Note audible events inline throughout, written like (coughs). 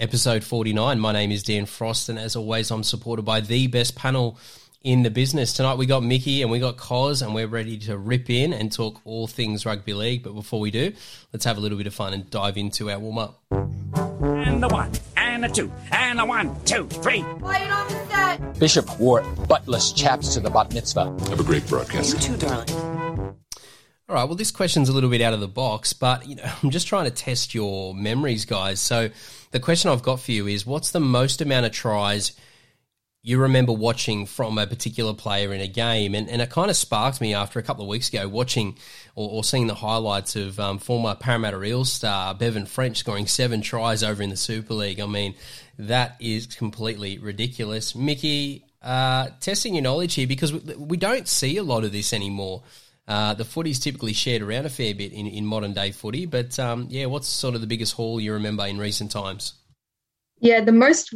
episode 49. My name is Dan Frost, and as always, I'm supported by the best panel in the business. Tonight we got Mickey and we got Cos, and we're ready to rip in and talk all things rugby league. But before we do, let's have a little bit of fun and dive into our warm up. And the one, and the two, and the one, two, three. Playing on the set. Bishop wore buttless chaps to the bat mitzvah. Have a great broadcast. You too, darling. All right. Well, this question's a little bit out of the box, but you know, (laughs) I'm just trying to test your memories, guys. So, the question I've got for you is, what's the most amount of tries you remember watching from a particular player in a game? And, and it kind of sparked me after a couple of weeks ago watching or, or seeing the highlights of um, former Parramatta Eels star Bevan French scoring seven tries over in the Super League. I mean, that is completely ridiculous. Mickey, uh, testing your knowledge here because we, we don't see a lot of this anymore. Uh, the footy's typically shared around a fair bit in, in modern day footy, but um, yeah, what's sort of the biggest haul you remember in recent times? Yeah, the most,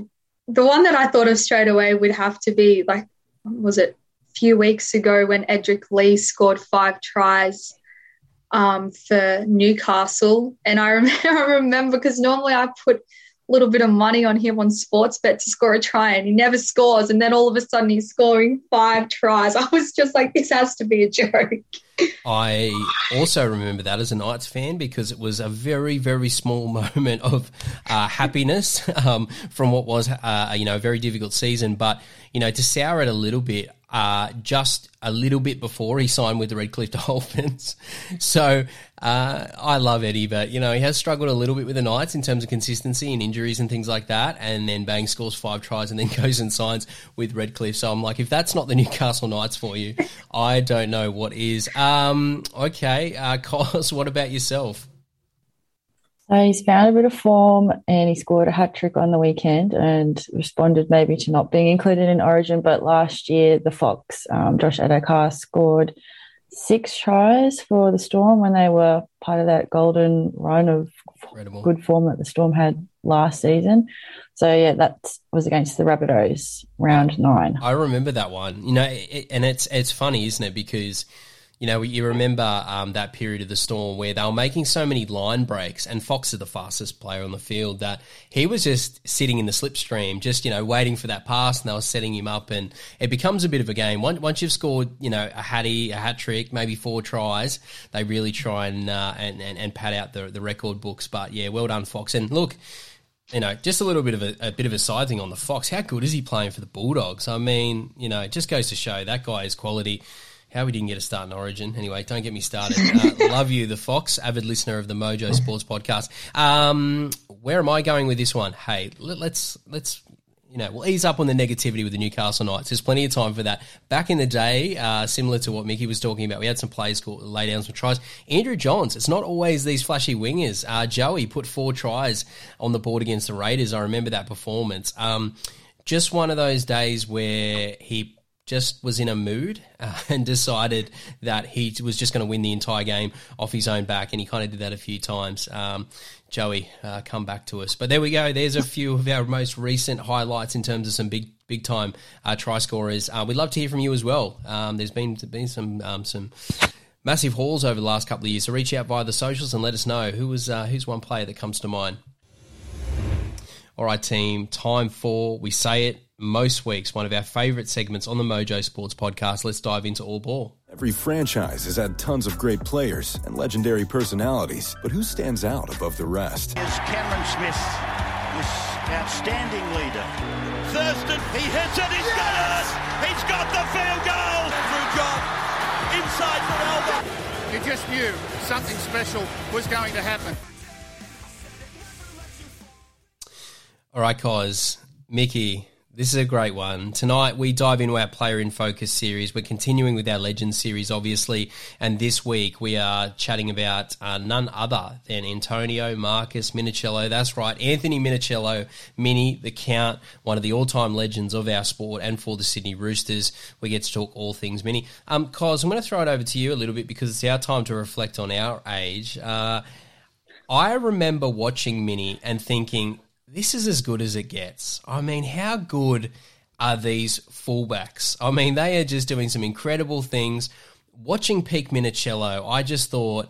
the one that I thought of straight away would have to be like, was it a few weeks ago when Edrick Lee scored five tries um, for Newcastle, and I remember, (laughs) I remember because normally I put little bit of money on him on sports bet to score a try, and he never scores, and then all of a sudden he's scoring five tries. (laughs) I was just like, this has to be a joke. I also remember that as a Knights fan because it was a very, very small (laughs) moment of uh, happiness (laughs) um, from what was, uh, you know, a very difficult season. But, you know, to sour it a little bit, uh, just a little bit before he signed with the Redcliffe (laughs) Dolphins. so uh, I love Eddie, but, you know, he has struggled a little bit with the Knights in terms of consistency and injuries and things like that. And then Bang scores five tries and then (laughs) goes and signs with Redcliffe. So I'm like, if that's not the (laughs) Newcastle Knights for you, I don't know what is. Um, okay, uh, Cos, what about yourself? So he's found a bit of form and he scored a hat trick on the weekend and responded maybe to not being included in Origin. But last year, the Fox, um, Josh Addo-Carr, scored six tries for the Storm when they were part of that golden run of Incredible. good form that the Storm had last season. So yeah, that was against the Rabbitohs, round nine. I remember that one. You know, it, and it's it's funny, isn't it? Because you know you remember um, that period of the storm where they were making so many line breaks, and Fox is the fastest player on the field that he was just sitting in the slipstream, just you know waiting for that pass, and they were setting him up, and it becomes a bit of a game. Once, once you've scored, you know, a hattie, a hat trick, maybe four tries, they really try and uh, and, and and pad out the the record books. But yeah, well done, Fox, and look you know, just a little bit of a, a, bit of a side thing on the Fox. How good is he playing for the Bulldogs? I mean, you know, it just goes to show that guy is quality. How we didn't get a start in Origin. Anyway, don't get me started. Uh, (laughs) love you, the Fox, avid listener of the Mojo Sports Podcast. Um, where am I going with this one? Hey, let, let's let's you know, we'll ease up on the negativity with the Newcastle Knights. There's plenty of time for that. Back in the day, uh, similar to what Mickey was talking about, we had some plays score, lay down some tries. Andrew Johns, it's not always these flashy wingers. Uh, Joey put four tries on the board against the Raiders. I remember that performance. Um, just one of those days where he just was in a mood uh, (laughs) and decided that he was just going to win the entire game off his own back, and he kind of did that a few times. Um, Joey, uh, come back to us. But there we go. There's a few of our most recent highlights in terms of some big, big time uh, try scorers. Uh, we'd love to hear from you as well. Um, there's been been some um, some massive hauls over the last couple of years. So reach out via the socials and let us know who was uh, who's one player that comes to mind. All right, team. Time for we say it most weeks. One of our favourite segments on the Mojo Sports Podcast. Let's dive into all ball. Every franchise has had tons of great players and legendary personalities, but who stands out above the rest? Is Cameron Smith, this outstanding leader. Thurston, he hits it, he's got it! He's got the field goal! Through John, inside for Albert. You just knew something special was going to happen. All right, guys. Mickey, This is a great one. Tonight, we dive into our Player in Focus series. We're continuing with our Legends series, obviously. And this week, we are chatting about uh, none other than Antonio Marcus Minichiello. That's right, Anthony Minichiello, Mini, the Count, one of the all time legends of our sport and for the Sydney Roosters. We get to talk all things Mini. Um, Cos, I'm going to throw it over to you a little bit because it's our time to reflect on our age. Uh, I remember watching Mini and thinking, this is as good as it gets. I mean, how good are these fullbacks? I mean, they are just doing some incredible things. Watching Peak Minichiello, I just thought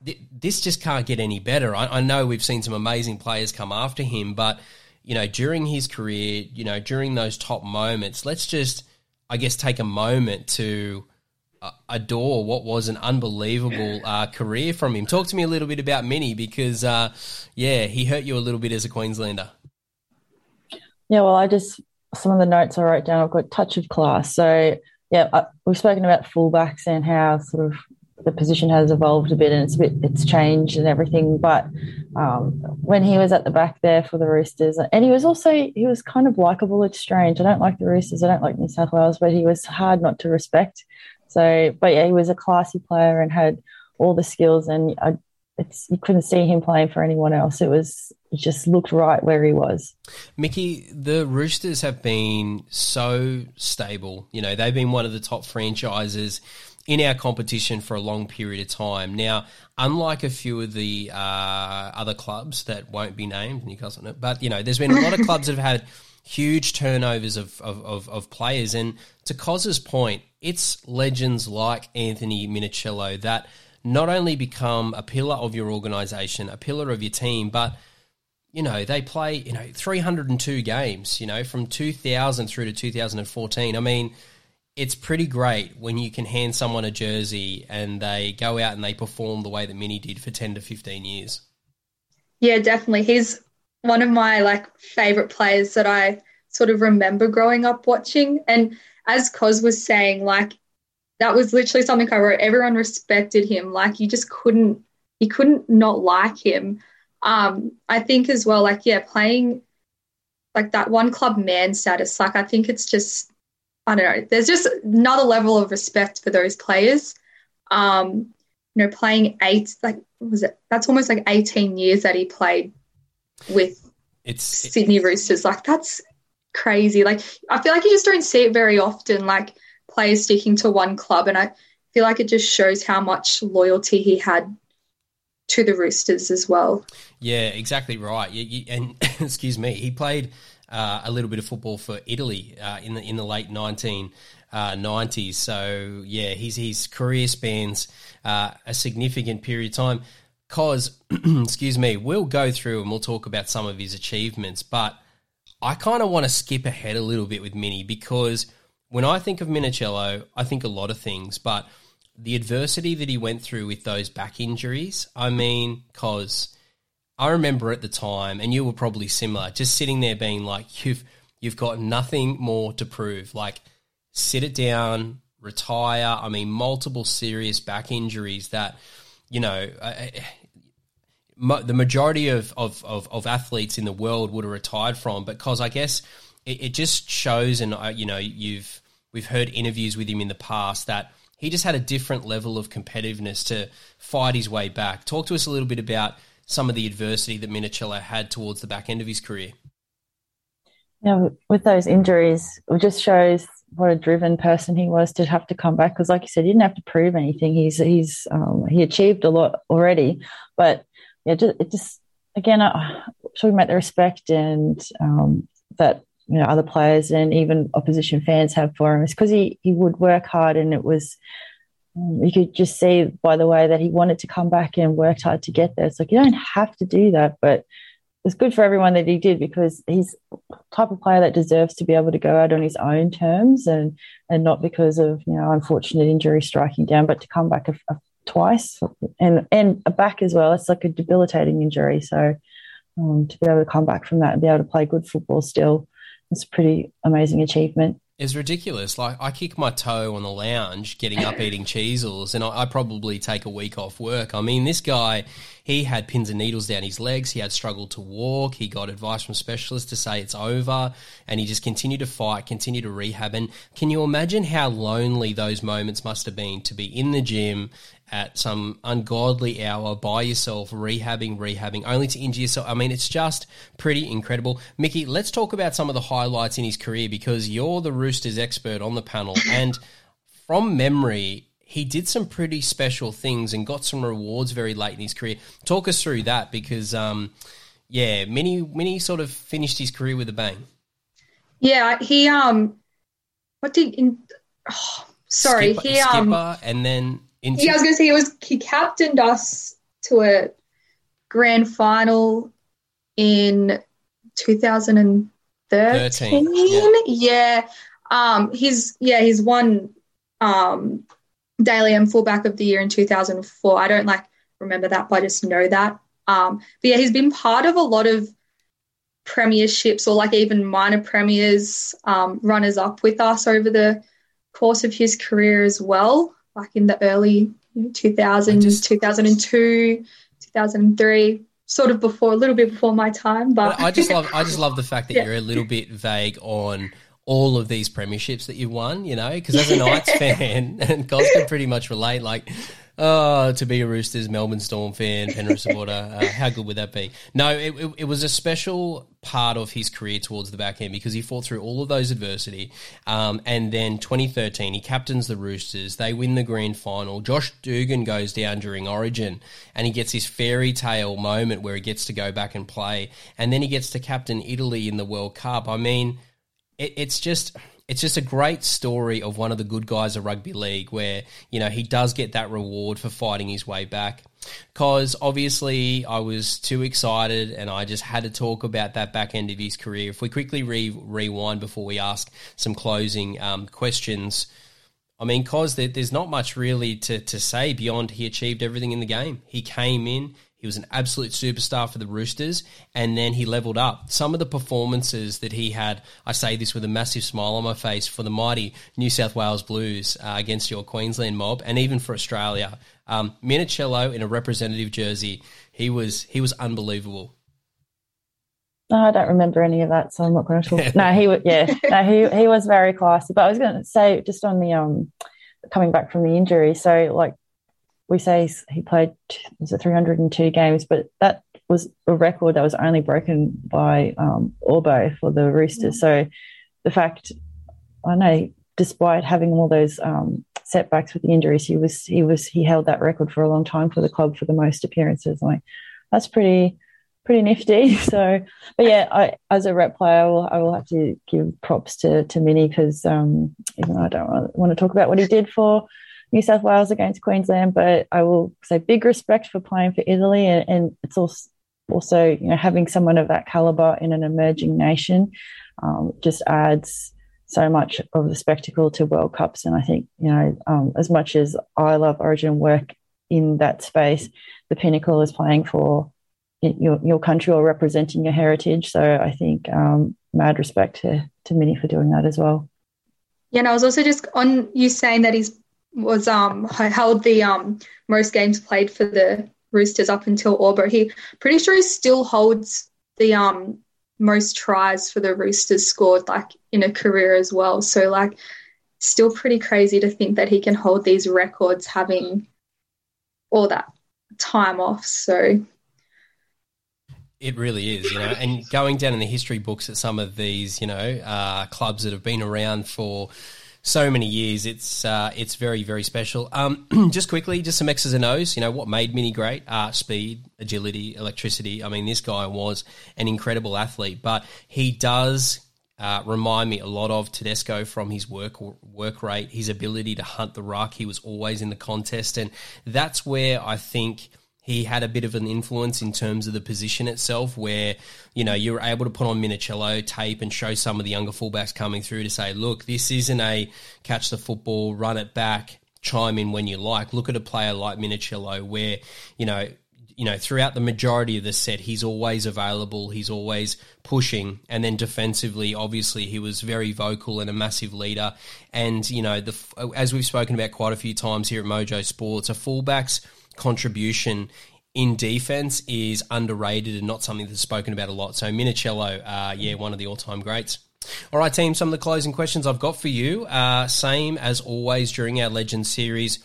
this just can't get any better. I, I know we've seen some amazing players come after him, but you know, during his career, you know, during those top moments, let's just, I guess, take a moment to adore what was an unbelievable uh, career from him. Talk to me a little bit about Mini because, uh, yeah, he hurt you a little bit as a Queenslander. Yeah, well, I just some of the notes I wrote down. I've got touch of class. So yeah, I, we've spoken about fullbacks and how sort of the position has evolved a bit and it's a bit it's changed and everything. But um, when he was at the back there for the Roosters, and he was also he was kind of likable. It's strange. I don't like the Roosters. I don't like New South Wales, but he was hard not to respect. So, but yeah, he was a classy player and had all the skills, and I, it's you couldn't see him playing for anyone else. It was it just looked right where he was. Mickey, the Roosters have been so stable. You know, they've been one of the top franchises in our competition for a long period of time. Now, unlike a few of the uh, other clubs that won't be named, Newcastle, but you know, there's been a lot of (laughs) clubs that have had huge turnovers of, of, of, of players. And to Cos's point, it's legends like Anthony Minichiello that not only become a pillar of your organisation, a pillar of your team, but you know they play you know 302 games. You know from 2000 through to 2014. I mean. It's pretty great when you can hand someone a jersey and they go out and they perform the way that Mini did for 10 to 15 years. Yeah, definitely. He's one of my like favorite players that I sort of remember growing up watching. And as Cos was saying, like that was literally something I wrote. Everyone respected him. Like you just couldn't you couldn't not like him. Um, I think as well, like yeah, playing like that one club man status, like I think it's just I don't know, there's just another level of respect for those players. Um, you know, playing eight like was it that's almost like 18 years that he played with it's Sydney Roosters. Like that's crazy. Like I feel like you just don't see it very often. Like players sticking to one club, and I feel like it just shows how much loyalty he had to the Roosters as well. Yeah, exactly right. You, you, and (coughs) excuse me, he played uh, a little bit of football for Italy uh, in the in the late nineteen. Uh, 90s. So yeah, his his career spans uh, a significant period of time. Cos, (clears throat) excuse me, we'll go through and we'll talk about some of his achievements, but I kind of want to skip ahead a little bit with Mini because when I think of Minichiello, I think a lot of things, but the adversity that he went through with those back injuries, I mean, cause I remember at the time, and you were probably similar, just sitting there being like, you've you've got nothing more to prove. Like, sit it down, retire. I mean, multiple serious back injuries that you know, the majority of, of, of, of, athletes in the world would have retired from, because I guess it, it just shows, and uh, you know, you've we've heard interviews with him in the past that he just had a different level of competitiveness to fight his way back. Talk to us a little bit about some of the adversity that Minichiello had towards the back end of his career. Yeah, with those injuries, it just shows what a driven person he was to have to come back. Because, like you said, he didn't have to prove anything. He's he's um, he achieved a lot already, but yeah, just, it just again, uh, talking about the respect and um, that you know other players and even opposition fans have for him is because he he would work hard and it was um, you could just see by the way that he wanted to come back and worked hard to get there. It's like you don't have to do that, but was good for everyone that he did because he's type of player that deserves to be able to go out on his own terms and and not because of you know unfortunate injury striking down, but to come back a, a, twice and and back as well. It's like a debilitating injury, so um, to be able to come back from that and be able to play good football still, it's a pretty amazing achievement. It's ridiculous. Like I kick my toe on the lounge, getting up eating Cheezels, and I, I, probably take a week off work. I mean, this guy, he had pins and needles down his legs. He had struggled to walk. He got advice from specialists to say it's over, and he just continued to fight, continued to rehab. And can you imagine how lonely those moments must have been to be in the gym at some ungodly hour by yourself, rehabbing, rehabbing, only to injure yourself. I mean, it's just pretty incredible. Mickey, let's talk about some of the highlights in his career because you're the Roosters expert on the panel. (laughs) And from memory, he did some pretty special things and got some rewards very late in his career. Talk us through that because, um, yeah, Mini Mini sort of finished his career with a bang. Yeah, he um, what did in? Oh, sorry, skipper, he um, skipper, and then into- yeah, I was going to say he was he captained us to a grand final in 2013. 13, yeah. yeah. Um, he's yeah, he's won um Dally M fullback of the year in 2004. I don't like remember that, but I just know that. Um, but yeah, he's been part of a lot of premierships or like even minor premiers um, runners up with us over the course of his career as well like in the early 2000s, just, 2002, 2003, sort of before a little bit before my time. But I just love I just love the fact that (laughs) yeah. you're a little bit vague on all of these premierships that you won. You know, because as a Knights (laughs) fan, (laughs) and Cos can pretty much relate. Like Oh, to be a Roosters, Melbourne Storm fan, Penrith supporter, uh, how good would that be? No, it, it, it, was a special part of his career towards the back end because he fought through all of those adversity. Um, and then 2013, he captains the Roosters. They win the grand final. Josh Dugan goes down during Origin and he gets his fairy tale moment where he gets to go back and play. And then he gets to captain Italy in the World Cup. I mean, it, it's just it's just a great story of one of the good guys of rugby league where, you know, he does get that reward for fighting his way back. Because obviously I was too excited and I just had to talk about that back end of his career. If we quickly re- rewind before we ask some closing um, questions, I mean, cause there's not much really to, to say beyond he achieved everything in the game. He came in, he was an absolute superstar for the Roosters, and then he leveled up. Some of the performances that he had, I say this with a massive smile on my face, for the mighty New South Wales Blues uh, against your Queensland mob, and even for Australia. Um, Minichiello in a representative jersey, he was he was unbelievable. No, I don't remember any of that, so I'm not going to talk. no, he was yeah, no, he he was very classy. But I was going to say just on the um coming back from the injury, so like we say he played was it 302 games, but that was a record that was only broken by um, Orbo for the Roosters. So the fact, I know, despite having all those um, setbacks with the injuries, he was he was he held that record for a long time for the club for the most appearances. Like that's pretty pretty nifty. (laughs) So, but yeah, I, as a rep player, I will, I will have to give props to to Mini because um, even though I don't want to talk about what he did for New South Wales against Queensland, but I will say big respect for playing for Italy, and, and it's also also you know having someone of that caliber in an emerging nation um, just adds so much of the spectacle to World Cups. And I think you know um, as much as I love Origin work in that space, the pinnacle is playing for your your country or representing your heritage. So I think um, mad respect to to Mini for doing that as well. Yeah, and I was also just on you saying that he's was um held the um most games played for the Roosters up until Auburn. He pretty sure he still holds the um most tries for the Roosters scored like in a career as well. So like still pretty crazy to think that he can hold these records having all that time off. So it really is, you know, and going down in the history books at some of these, you know, uh, clubs that have been around for so many years. It's uh, it's very very special. Um, (clears throat) just quickly, just some X's and O's. You know what made Mini great? Uh, speed, agility, electricity. I mean, this guy was an incredible athlete, but he does. Uh, remind me a lot of Tedesco from his work work rate, his ability to hunt the ruck. He was always in the contest, and that's where I think he had a bit of an influence in terms of the position itself, where you know you were able to put on Minichiello tape and show some of the younger fullbacks coming through to say, look, this isn't a catch the football, run it back, chime in when you like. Look at a player like Minichiello, where you know you know, throughout the majority of the set, he's always available. He's always pushing, and then defensively, obviously, he was very vocal and a massive leader. And you know, the as we've spoken about quite a few times here at Mojo Sports, a fullback's contribution in defense is underrated and not something that's spoken about a lot. So Minichiello, uh, yeah, one of the all-time greats. All right, team. Some of the closing questions I've got for you, uh, same as always during our Legend series.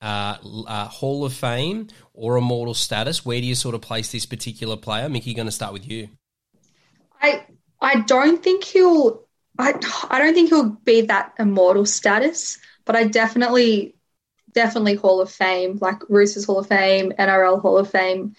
Uh, uh, Hall of Fame or immortal status? Where do you sort of place this particular player? Mickey, going to start with you. I I don't think he'll I I don't think he'll be that immortal status, but I definitely definitely Hall of Fame, like Roosters Hall of Fame, NRL Hall of Fame.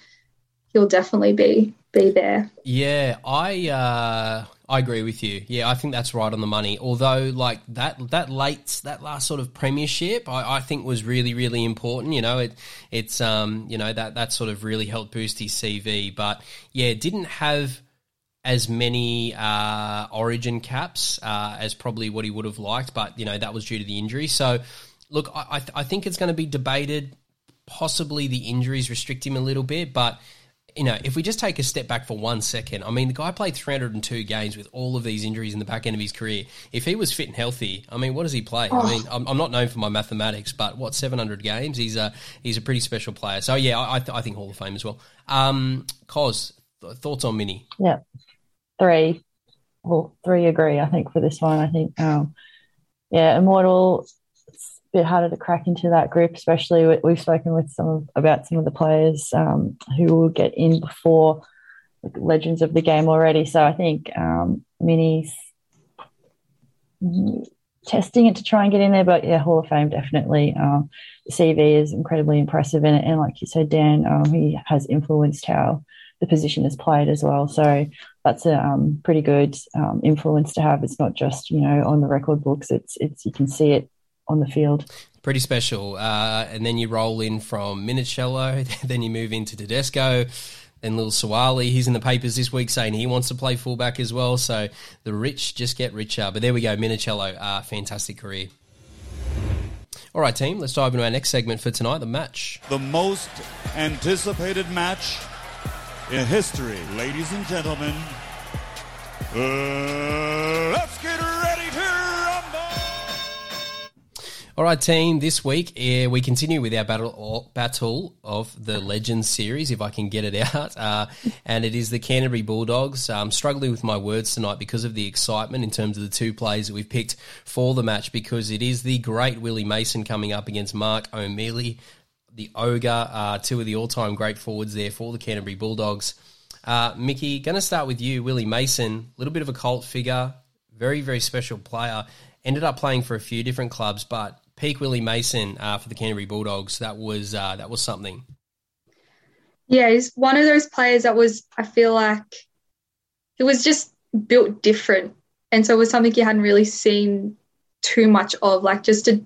He'll definitely be be there. Yeah, I uh, I agree with you. Yeah, I think that's right on the money. Although, like that that late that last sort of premiership, I, I think was really really important. You know, it it's um you know that that sort of really helped boost his CV. But yeah, didn't have as many uh, Origin caps uh, as probably what he would have liked. But you know that was due to the injury. So look, I I, think it's going to be debated. Possibly the injuries restrict him a little bit, but you know, if we just take a step back for one second, I mean, the guy played 302 games with all of these injuries in the back end of his career. If he was fit and healthy, I mean, what does he play? Oh. I mean, I'm, I'm, not known for my mathematics, but what 700 games? He's a he's a pretty special player. So yeah, I, I think Hall of Fame as well. Um, Cos, thoughts on Mini? Yeah, three. Well, three agree. I think for this one, I think um, yeah, Immortal bit harder to crack into that group, especially we've spoken with some of, about some of the players um, who will get in before legends of the game already. So I think um, Mini's testing it to try and get in there, but yeah, Hall of Fame definitely. Um, the CV is incredibly impressive, and, and like you said, Dan, um, he has influenced how the position is played as well. So that's a um, pretty good um, influence to have. It's not just you know on the record books. It's it's you can see it on the field. Pretty special. Uh, and then you roll in from Minichiello, (laughs) then you move into Tedesco. Then little Suaalii, he's in the papers this week saying he wants to play fullback as well. So the rich just get richer. But there we go, Minichiello, uh, fantastic career. All right, team, let's dive into our next segment for tonight the match. The most anticipated match in history, ladies and gentlemen. Uh, let's get all right, team. This week uh, we continue with our battle battle of the Legends series, if I can get it (laughs) out. Uh, and it is the Canterbury Bulldogs. I'm struggling with my words tonight because of the excitement in terms of the two plays that we've picked for the match. Because it is the great Willie Mason coming up against Mark O'Meley, the ogre, uh, two of the all-time great forwards there for the Canterbury Bulldogs. Uh, Mickey, going to start with you, Willie Mason. A little bit of a cult figure, very very special player. Ended up playing for a few different clubs, but peak Willie Mason uh, for the Canterbury Bulldogs. That was uh, that was something. Yeah, he's one of those players that was. I feel like he was just built different, and so it was something you hadn't really seen too much of. Like just a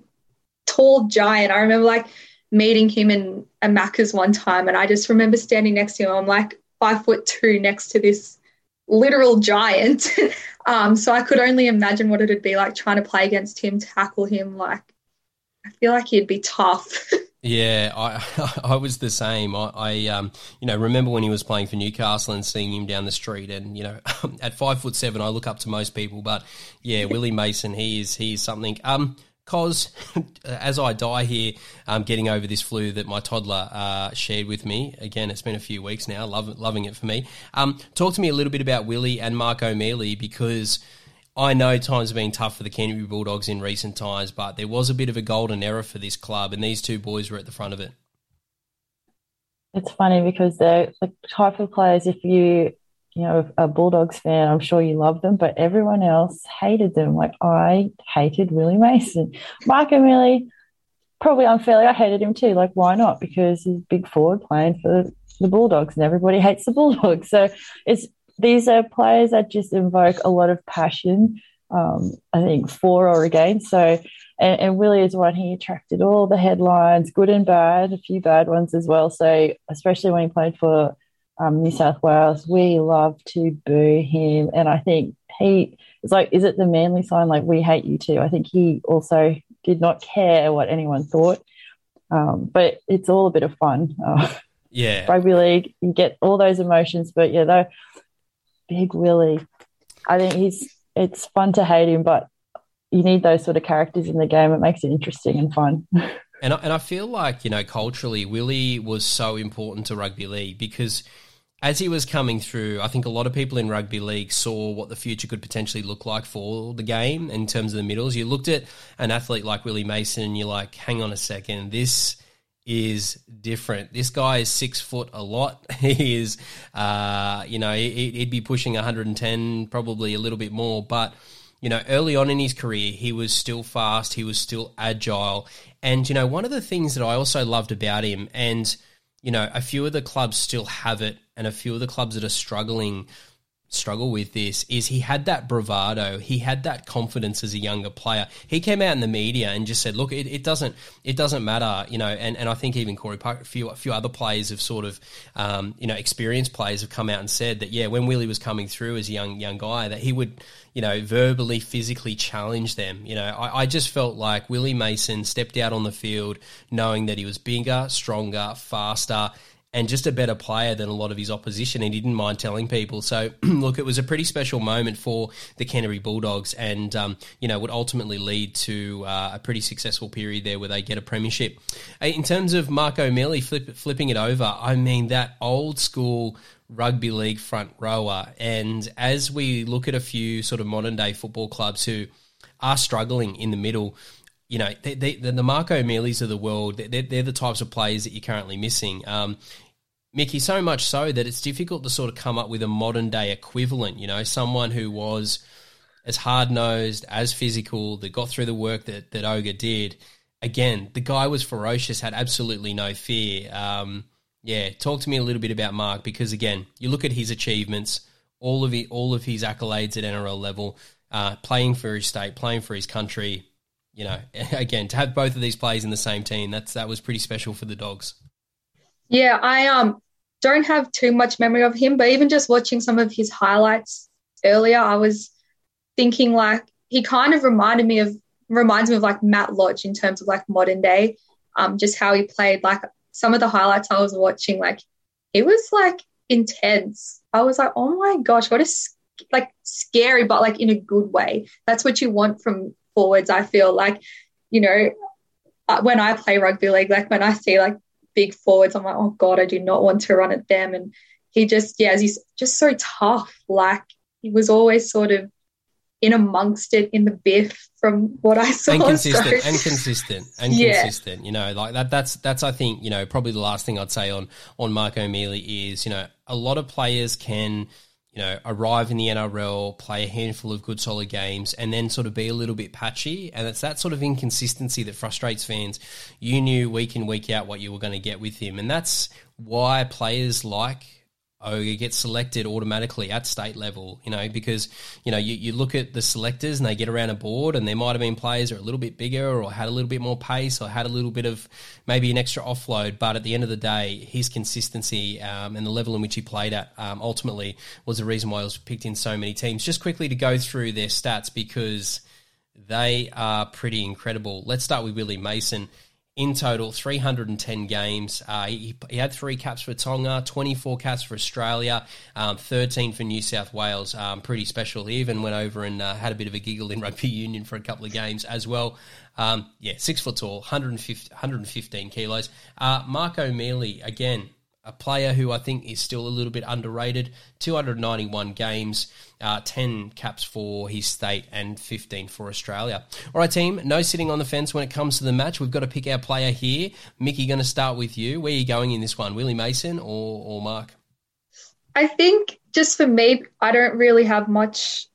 tall giant. I remember like meeting him in a Macca's one time, and I just remember standing next to him. I'm like five foot two next to this literal giant. (laughs) um, so I could only imagine what it would be like trying to play against him, tackle him. Like I feel like he'd be tough. (laughs) Yeah, I (laughs) I was the same. I, I, um you know remember when he was playing for Newcastle and seeing him down the street, and you know (laughs) at five foot seven, I look up to most people, but yeah, Willie Mason, he is he is something. Um, Cos as I die here, um, getting over this flu that my toddler uh, shared with me. Again, it's been a few weeks now. Love loving it for me. Um, talk to me a little bit about Willie and Mark O'Meley because I know times have been tough for the Canterbury Bulldogs in recent times, but there was a bit of a golden era for this club, and these two boys were at the front of it. It's funny because they're the type of players, if you, you know, a Bulldogs fan, I'm sure you love them, but everyone else hated them. Like I hated Willie Mason. Mark O'Meley, probably unfairly, I hated him too. Like, why not? Because he's big forward playing for the Bulldogs and everybody hates the Bulldogs. So it's these are players that just invoke a lot of passion, um, I think, for or against. So, and, and Willie is one he attracted all the headlines, good and bad, a few bad ones as well. So, especially when he played for um, New South Wales, we love to boo him. And I think he is like, is it the manly sign? Like, we hate you too. I think he also did not care what anyone thought. Um, but it's all a bit of fun. Uh, (laughs) Yeah. Rugby league, you get all those emotions, but yeah, though, Big Willie, I think he's, it's fun to hate him, but you need those sort of characters in the game. It makes it interesting and fun. (laughs) And I, and I feel like, you know, culturally, Willie was so important to rugby league because as he was coming through, I think a lot of people in rugby league saw what the future could potentially look like for the game in terms of the middles. You looked at an athlete like Willie Mason, and you're like, hang on a second, this is different. This guy is six foot a lot. (laughs) he is, uh, you know, he'd be pushing 110, probably a little bit more, but you know, early on in his career, he was still fast, he was still agile. And, you know, one of the things that I also loved about him, and, you know, a few of the clubs still have it, and a few of the clubs that are struggling struggle with this is he had that bravado he had that confidence as a younger player. He came out in the media and just said look it, it doesn't it doesn't matter you know and, and I think even Corey Park a few, a few other players have sort of um, you know experienced players have come out and said that yeah when Willie was coming through as a young young guy that he would you know verbally physically challenge them. You know I, I just felt like Willie Mason stepped out on the field knowing that he was bigger stronger faster and just a better player than a lot of his opposition. And he didn't mind telling people. So, (clears throat) look, it was a pretty special moment for the Canterbury Bulldogs, and um, you know would ultimately lead to uh, a pretty successful period there where they get a premiership. Uh, in terms of Mark O'Meley flip, flipping it over, I mean that old school rugby league front rower. And as we look at a few sort of modern day football clubs who are struggling in the middle, you know, they, they, the Mark O'Meleys of the world, they're, they're, the types of players that you're currently missing. Um, Mickey, so much so that it's difficult to sort of come up with a modern day equivalent, you know, someone who was as hard nosed, as physical, that got through the work that, that Ogre did. Again, the guy was ferocious, had absolutely no fear. Um, yeah, talk to me a little bit about Mark because again, you look at his achievements, all of it, all of his accolades at NRL level, uh, playing for his state, playing for his country. You know, (laughs) again, to have both of these players in the same team, that's that was pretty special for the Dogs. Yeah, I um don't have too much memory of him, but even just watching some of his highlights earlier, I was thinking like he kind of reminded me of reminds me of like Matt Lodge in terms of like modern day, um, just how he played. Like some of the highlights I was watching, like he was like intense. I was like, oh my gosh, what a like scary, but like in a good way. That's what you want from forwards. I feel like, you know, uh, when I play rugby league, like when I see like big forwards. I'm like, oh God, I do not want to run at them. And he just, yeah, he's just so tough. Like he was always sort of in amongst it in the biff from what I saw. And (laughs) consistent, so. and (laughs) consistent, and yeah. consistent. You know, like that. That's that's I think you know probably the last thing I'd say on on Mark O'Meley is you know a lot of players can you know, arrive in the NRL, play a handful of good solid games, and then sort of be a little bit patchy. And it's that sort of inconsistency that frustrates fans. You knew week in, week out what you were going to get with him. And that's why players like Ogre gets selected automatically at state level, you know, because, you know, you, you look at the selectors and they get around a board and there might have been players who are a little bit bigger or had a little bit more pace or had a little bit of maybe an extra offload. But at the end of the day, his consistency um, and the level in which he played at um, ultimately was the reason why he was picked in so many teams. Just quickly to go through their stats because they are pretty incredible. Let's start with Willie Mason in total 310 games. Uh, he, he, had three caps for Tonga, 24 caps for Australia, um, 13 for New South Wales. Um, pretty special. He even went over and uh, had a bit of a giggle in (laughs) rugby union for a couple of games as well. Um, yeah, six foot tall, 150, 115 kilos. Uh, Mark O'Meley, again, a player who I think is still a little bit underrated. 291 games, uh, 10 caps for his state, and 15 for Australia. All right, team, no sitting on the fence when it comes to the match. We've got to pick our player here. Mickey, going to start with you. Where are you going in this one, Willie Mason or, or Mark? I think just for me, I don't really have much,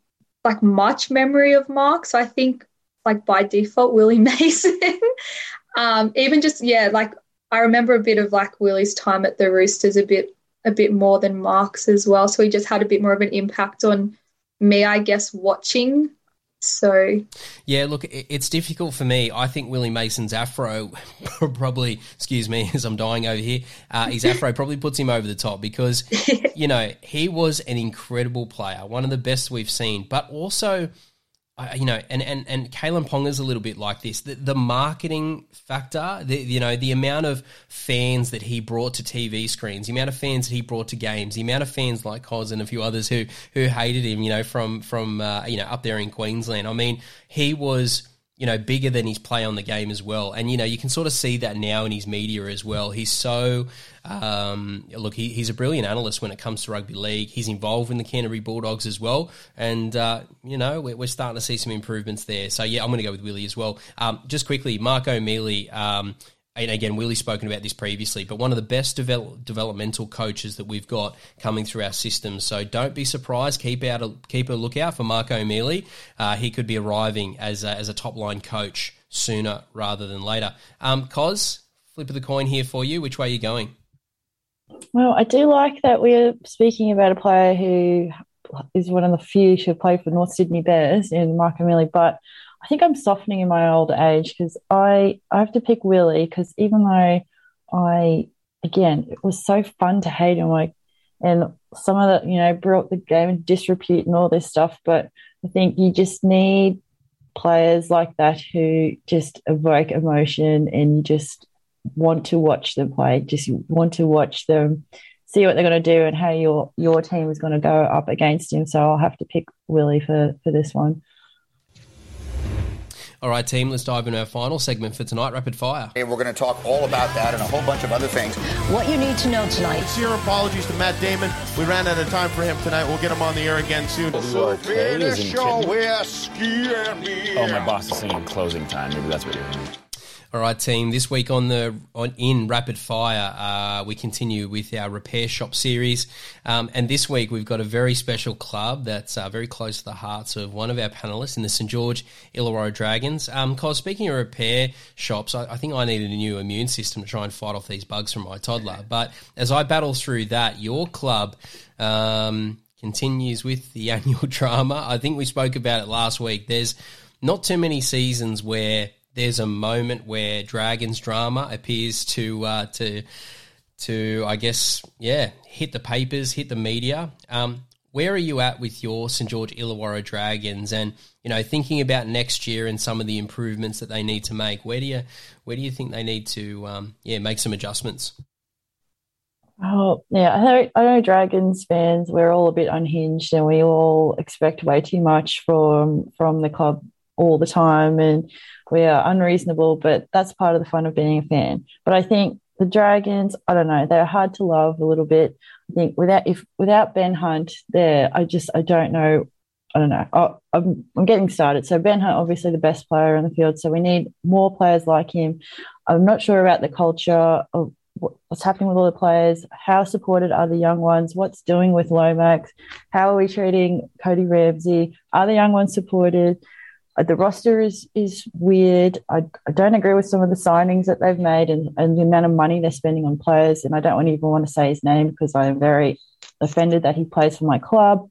like much memory of Mark. So I think, like by default, Willie (laughs) Mason. um, even just yeah, like I remember a bit of like Willie's time at the Roosters a bit a bit more than Mark's as well. So he just had a bit more of an impact on me, I guess, watching. So yeah, look, it's difficult for me. I think Willie Mason's afro (laughs) probably, excuse me, (laughs) as I'm dying over here, uh, his afro (laughs) probably puts him over the top because you know he was an incredible player, one of the best we've seen, but also I, you know, and and and Kalyn Ponga's a little bit like this. The, the marketing factor, the, you know, the amount of fans that he brought to TV screens, the amount of fans that he brought to games, the amount of fans like Cos and a few others who who hated him, you know, from from uh, you know up there in Queensland. I mean, he was you know, bigger than his play on the game as well. And, you know, you can sort of see that now in his media as well. He's so, um, look, he, he's a brilliant analyst when it comes to rugby league. He's involved in the Canterbury Bulldogs as well. And, uh, you know, we're, we're, starting to see some improvements there. So, yeah, I'm going to go with Willie as well. Um, just quickly, Mark O'Meley, um, and again, Willie's spoken about this previously, but one of the best develop, developmental coaches that we've got coming through our system. So don't be surprised. Keep out a, keep a lookout for Mark O'Meley. Uh, he could be arriving as a, as a top line coach sooner rather than later. Um, Cos, flip of the coin here for you. Which way are you going? Well, I do like that we're speaking about a player who is one of the few to play for North Sydney Bears in Mark O'Meley, but I think I'm softening in my old age because I I have to pick Willie because even though I again it was so fun to hate him like and some of the you know brought the game into disrepute and all this stuff, but I think you just need players like that who just evoke emotion and you just want to watch them play, just want to watch them see what they're going to do and how your your team is going to go up against him. So I'll have to pick Willie for for this one. All right, team, let's dive into our final segment for tonight, Rapid Fire. Hey, we're going to talk all about that and a whole bunch of other things. What you need to know tonight. Sincere apologies to Matt Damon. We ran out of time for him tonight. We'll get him on the air again soon. So finish Oh, my boss is singing closing time. Maybe that's what you're hearing. All right, team. This week on the on in Rapid Fire, uh, we continue with our repair shop series, um, and this week we've got a very special club that's uh, very close to the hearts of one of our panelists in the St George Illawarra Dragons. Um, Cos speaking of repair shops, I, I, think I needed a new immune system to try and fight off these bugs from my toddler. But as I battle through that, your club. Um, continues with the (laughs) annual drama. I think we spoke about it last week. There's not too many seasons where there's a moment where Dragons drama appears to uh, to to I guess yeah hit the papers, hit the media. Um, where are you at with your St George Illawarra Dragons, and you know thinking about next year and some of the improvements that they need to make? Where do you where do you think they need to um, yeah make some adjustments? Oh yeah, I know, I know Dragons fans. We're all a bit unhinged, and we all expect way too much from from the club all the time, and we are unreasonable, but that's part of the fun of being a fan. But I think the Dragons, I don't know, they're hard to love a little bit. I think without if without Ben Hunt there, I just I don't know. I don't know. I'm, I'm getting started. So Ben Hunt, obviously the best player in the field. So we need more players like him. I'm not sure about the culture of what's happening with all the players. How supported are the young ones? What's doing with Lomax? How are we treating Cody Ramsey? Are the young ones supported? Uh, the roster is is weird. I, I don't agree with some of the signings that they've made and, and the amount of money they're spending on players. And I don't even want to say his name because I am very offended that he plays for my club.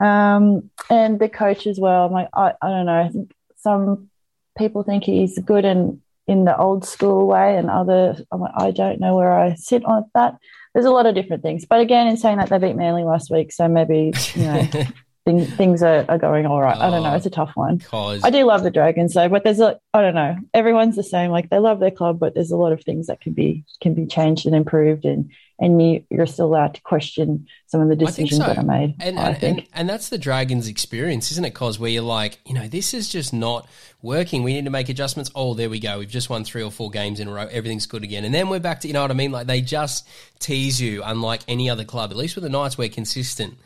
Um, and the coach as well. I'm like, I, I don't know. I think some people think he's good in in the old school way, and other I'm like, I don't know where I sit on that. There's a lot of different things. But again, in saying that, they beat Manly last week, so maybe you know. (laughs) things, things are, are going all right. Oh, I don't know. It's a tough one. Cause... I do love the Dragons though, but there's a I don't know. Everyone's the same. Like they love their club, but there's a lot of things that can be can be changed and improved, and and you you're still allowed to question some of the decisions so. that are made. And I think. And, and that's the Dragons' experience, isn't it? Cause where you're like, you know, this is just not working. We need to make adjustments. Oh, there we go. We've just won three or four games in a row. Everything's good again, and then we're back to you know what I mean. Like they just tease you, unlike any other club. At least with the Knights, we're consistent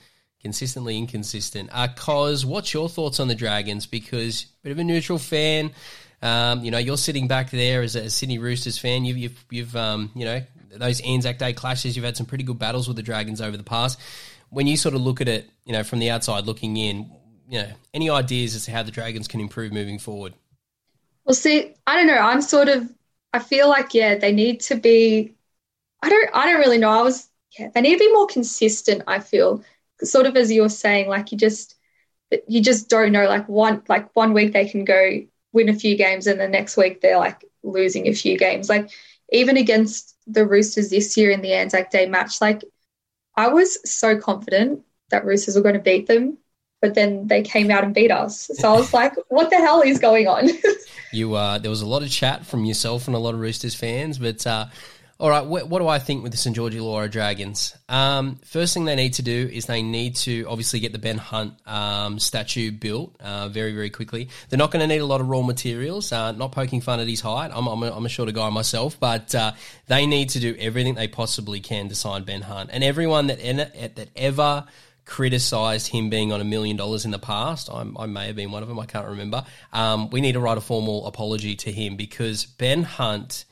consistently inconsistent. Uh, Cos, what's your thoughts on the Dragons? Because bit of a neutral fan. Um, you know, you're sitting back there as a Sydney Roosters fan. You've, you've, you've um, you know, those Anzac Day clashes. You've had some pretty good battles with the Dragons over the past. When you sort of look at it, you know, from the outside looking in, you know, any ideas as to how the Dragons can improve moving forward? Well, see, I don't know. I'm sort of. I feel like yeah, they need to be. I don't. I don't really know. I was. Yeah, they need to be more consistent. I feel sort of as you were saying, like you just you just don't know. Like one like one week they can go win a few games, and the next week they're like losing a few games. Like even against the Roosters this year in the Anzac Day match, like I was so confident that Roosters were going to beat them. but then they came out and beat us. So I was (laughs) like, what the hell is going on? you uh, there was a lot of chat from yourself and a lot of Roosters fans, but uh, all right, what, what, do I think with the St George Illawarra Dragons? Um, first thing they need to do is they need to obviously get the Ben Hunt um, statue built uh, very, very quickly. They're not going to need a lot of raw materials. Uh, not poking fun at his height. I'm, I'm, a, I'm a shorter guy myself, but uh, they need to do everything they possibly can to sign Ben Hunt. And everyone that that ever criticised him being on a million dollars in the past. I'm, i may have been one of them. I can't remember. Um, we need to write a formal apology to him because Ben Hunt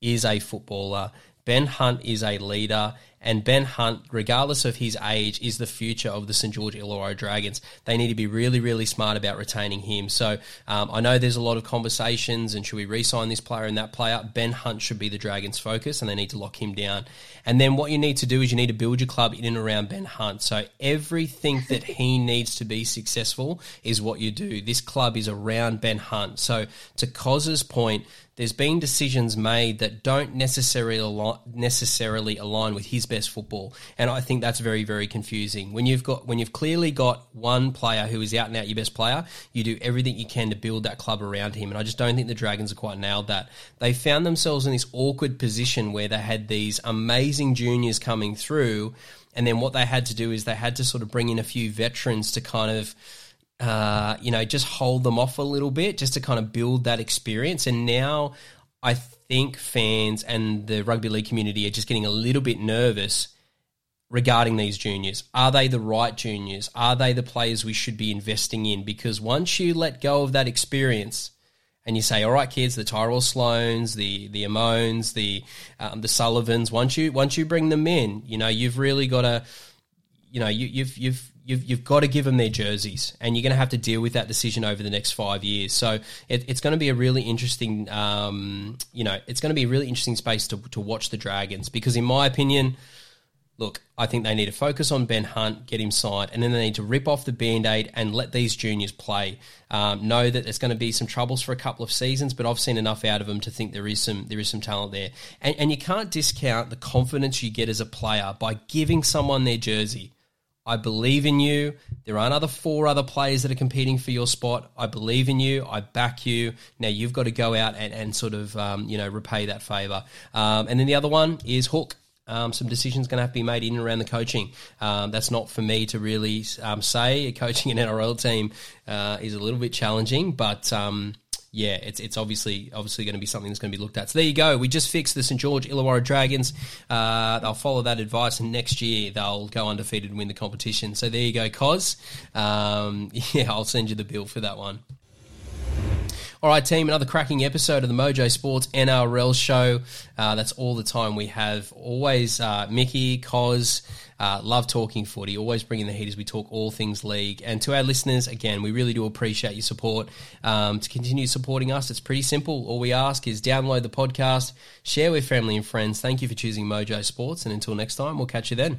is a footballer. Ben Hunt is a leader, and Ben Hunt, regardless of his age, is the future of the St George Illawarra Dragons. They need to be really, really smart about retaining him. So um, I know there's a lot of conversations, and should we re-sign this player and that player? Ben Hunt should be the Dragons' focus, and they need to lock him down. And then what you need to do is you need to build your club in and around Ben Hunt. So everything that he (laughs) needs to be successful is what you do. This club is around Ben Hunt. So to Cos's point, there's been decisions made that don't necessarily align, necessarily align with his best football, and I think that's very very confusing. When you've got when you've clearly got one player who is out and out your best player, you do everything you can to build that club around him, and I just don't think the Dragons are quite nailed that. They found themselves in this awkward position where they had these amazing juniors coming through, and then what they had to do is they had to sort of bring in a few veterans to kind of uh, you know, just hold them off a little bit just to kind of build that experience. And now I think fans and the rugby league community are just getting a little bit nervous regarding these juniors. Are they the right juniors? Are they the players we should be investing in? Because once you let go of that experience and you say, all right, kids, the Tyrell Sloans, the the Amones, the um, the Sullivans, once you once you bring them in, you know, you've really got to, you know, you, you've you've you've, you've got to give them their jerseys, and you're going to have to deal with that decision over the next five years. So it, it's going to be a really interesting, um, you know, it's going to be a really interesting space to, to watch the Dragons because, in my opinion, look, I think they need to focus on Ben Hunt, get him signed, and then they need to rip off the band aid and let these juniors play. Um, know that there's going to be some troubles for a couple of seasons, but I've seen enough out of them to think there is some there is some talent there. And, and you can't discount the confidence you get as a player by giving someone their jersey. I believe in you. There aren't other four other players that are competing for your spot. I believe in you. I back you. Now you've got to go out and, and sort of um, you know repay that favour. Um, and then the other one is Hook. Um, some decisions going to have to be made in and around the coaching. Um, that's not for me to really um, say. Coaching an NRL team uh, is a little bit challenging, but um, yeah, it's it's obviously obviously going to be something that's going to be looked at. So there you go. We just fixed the St George Illawarra Dragons. Uh, they'll follow that advice, and next year they'll go undefeated and win the competition. So there you go, Cos. Um, (laughs) yeah, I'll send you the bill for that one. All right, team, another cracking episode of the Mojo Sports NRL show. Uh, that's all the time we have. Always uh, Mickey, Cos, uh, love talking footy, always bringing the heat as we talk all things league. And to our listeners, again, we really do appreciate your support. Um, to continue supporting us, it's pretty simple. All we ask is download the podcast, share with family and friends. Thank you for choosing Mojo Sports, and until next time, we'll catch you then.